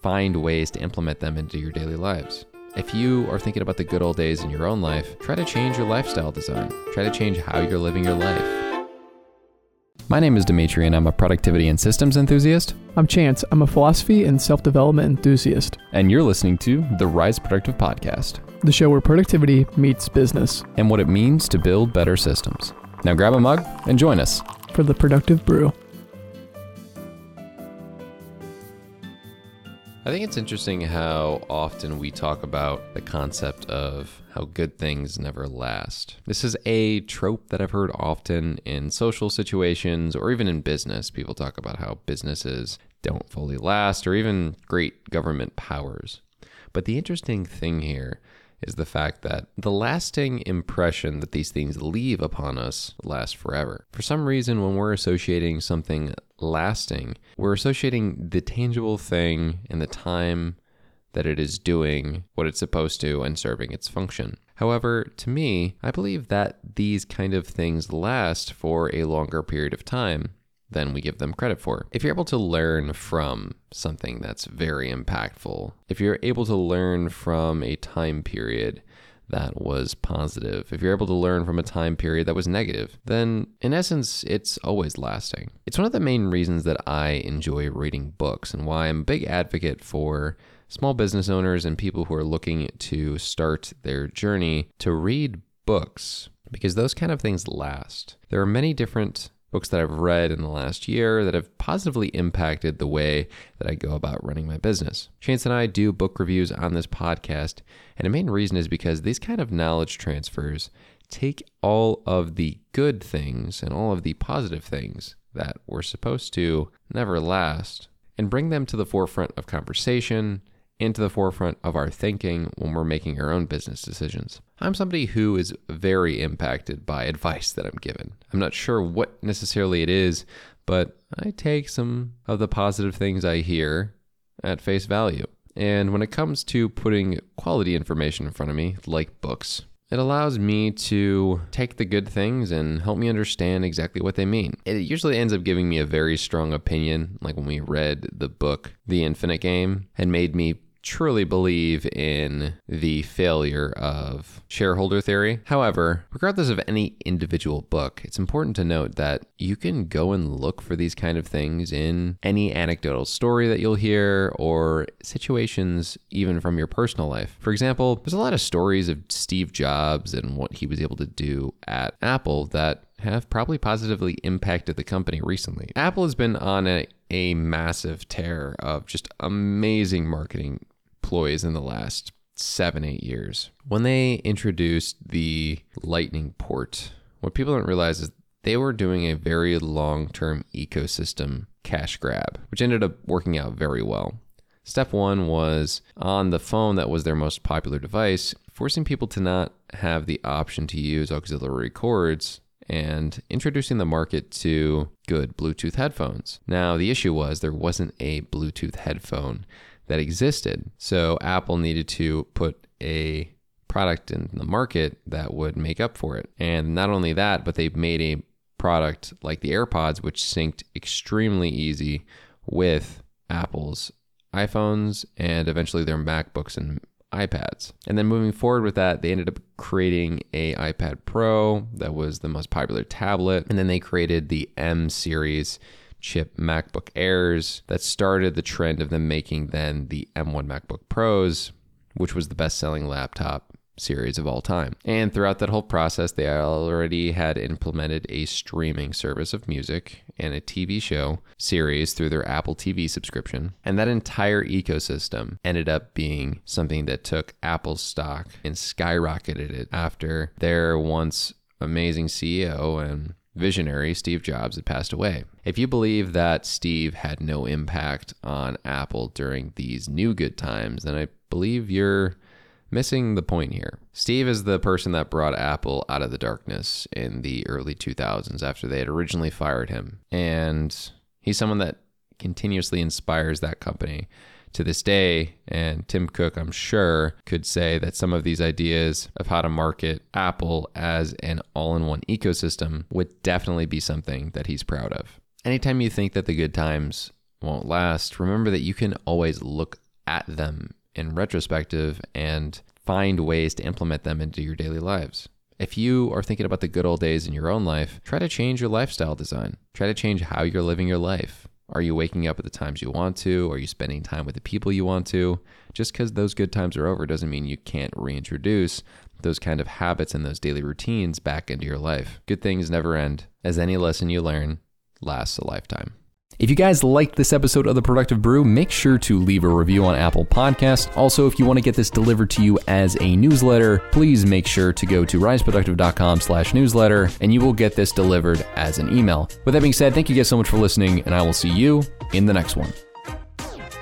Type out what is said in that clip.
find ways to implement them into your daily lives. If you are thinking about the good old days in your own life, try to change your lifestyle design. Try to change how you're living your life. My name is Demetri, and I'm a productivity and systems enthusiast. I'm Chance. I'm a philosophy and self development enthusiast. And you're listening to the Rise Productive Podcast, the show where productivity meets business and what it means to build better systems. Now grab a mug and join us for the Productive Brew. I think it's interesting how often we talk about the concept of how good things never last. This is a trope that I've heard often in social situations or even in business. People talk about how businesses don't fully last or even great government powers. But the interesting thing here is the fact that the lasting impression that these things leave upon us lasts forever. For some reason, when we're associating something lasting, we're associating the tangible thing and the time that it is doing what it's supposed to and serving its function. However, to me, I believe that these kind of things last for a longer period of time than we give them credit for. If you're able to learn from something that's very impactful, if you're able to learn from a time period that was positive, if you're able to learn from a time period that was negative, then in essence, it's always lasting. It's one of the main reasons that I enjoy reading books and why I'm a big advocate for small business owners and people who are looking to start their journey to read books because those kind of things last. There are many different books that I've read in the last year that have positively impacted the way that I go about running my business. Chance and I do book reviews on this podcast, and the main reason is because these kind of knowledge transfers take all of the good things and all of the positive things that were supposed to never last and bring them to the forefront of conversation into the forefront of our thinking when we're making our own business decisions. I'm somebody who is very impacted by advice that I'm given. I'm not sure what necessarily it is, but I take some of the positive things I hear at face value. And when it comes to putting quality information in front of me, like books, it allows me to take the good things and help me understand exactly what they mean. It usually ends up giving me a very strong opinion, like when we read the book The Infinite Game and made me truly believe in the failure of shareholder theory. However, regardless of any individual book, it's important to note that you can go and look for these kind of things in any anecdotal story that you'll hear or situations even from your personal life. For example, there's a lot of stories of Steve Jobs and what he was able to do at Apple that have probably positively impacted the company recently. Apple has been on a, a massive tear of just amazing marketing ploys in the last seven, eight years. When they introduced the Lightning port, what people don't realize is they were doing a very long term ecosystem cash grab, which ended up working out very well. Step one was on the phone that was their most popular device, forcing people to not have the option to use auxiliary cords and introducing the market to good Bluetooth headphones. Now, the issue was there wasn't a Bluetooth headphone that existed. So Apple needed to put a product in the market that would make up for it. And not only that, but they made a product like the AirPods, which synced extremely easy with Apple's iPhones and eventually their MacBooks and iPads. And then moving forward with that, they ended up creating a iPad Pro that was the most popular tablet. And then they created the M series chip MacBook Airs that started the trend of them making then the M1 MacBook Pros, which was the best selling laptop series of all time. And throughout that whole process, they already had implemented a streaming service of music and a TV show series through their Apple TV subscription. And that entire ecosystem ended up being something that took Apple's stock and skyrocketed it after their once amazing CEO and visionary Steve Jobs had passed away. If you believe that Steve had no impact on Apple during these new good times, then I believe you're missing the point here. Steve is the person that brought Apple out of the darkness in the early 2000s after they had originally fired him. And he's someone that continuously inspires that company to this day. And Tim Cook, I'm sure, could say that some of these ideas of how to market Apple as an all in one ecosystem would definitely be something that he's proud of. Anytime you think that the good times won't last, remember that you can always look at them in retrospective and find ways to implement them into your daily lives. If you are thinking about the good old days in your own life, try to change your lifestyle design. Try to change how you're living your life. Are you waking up at the times you want to? Are you spending time with the people you want to? Just because those good times are over doesn't mean you can't reintroduce those kind of habits and those daily routines back into your life. Good things never end, as any lesson you learn lasts a lifetime. If you guys liked this episode of The Productive Brew, make sure to leave a review on Apple Podcasts. Also, if you want to get this delivered to you as a newsletter, please make sure to go to riseproductive.com slash newsletter and you will get this delivered as an email. With that being said, thank you guys so much for listening and I will see you in the next one.